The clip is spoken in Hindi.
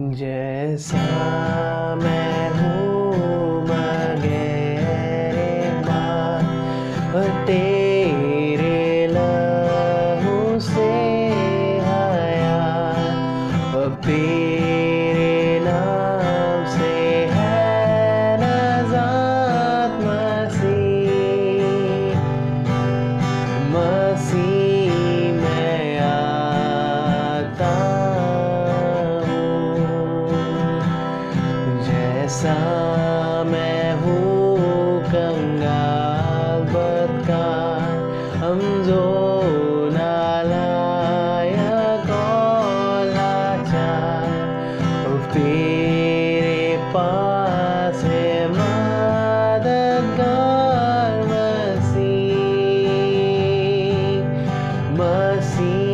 जैसा मैं हूँ मगे माँ तेरे लहू से आया तेरे जैसा मैं हूँ कंगाल बदकार हम जो नालायक और लाचार। तेरे पास है मददगार मसीह मसीह।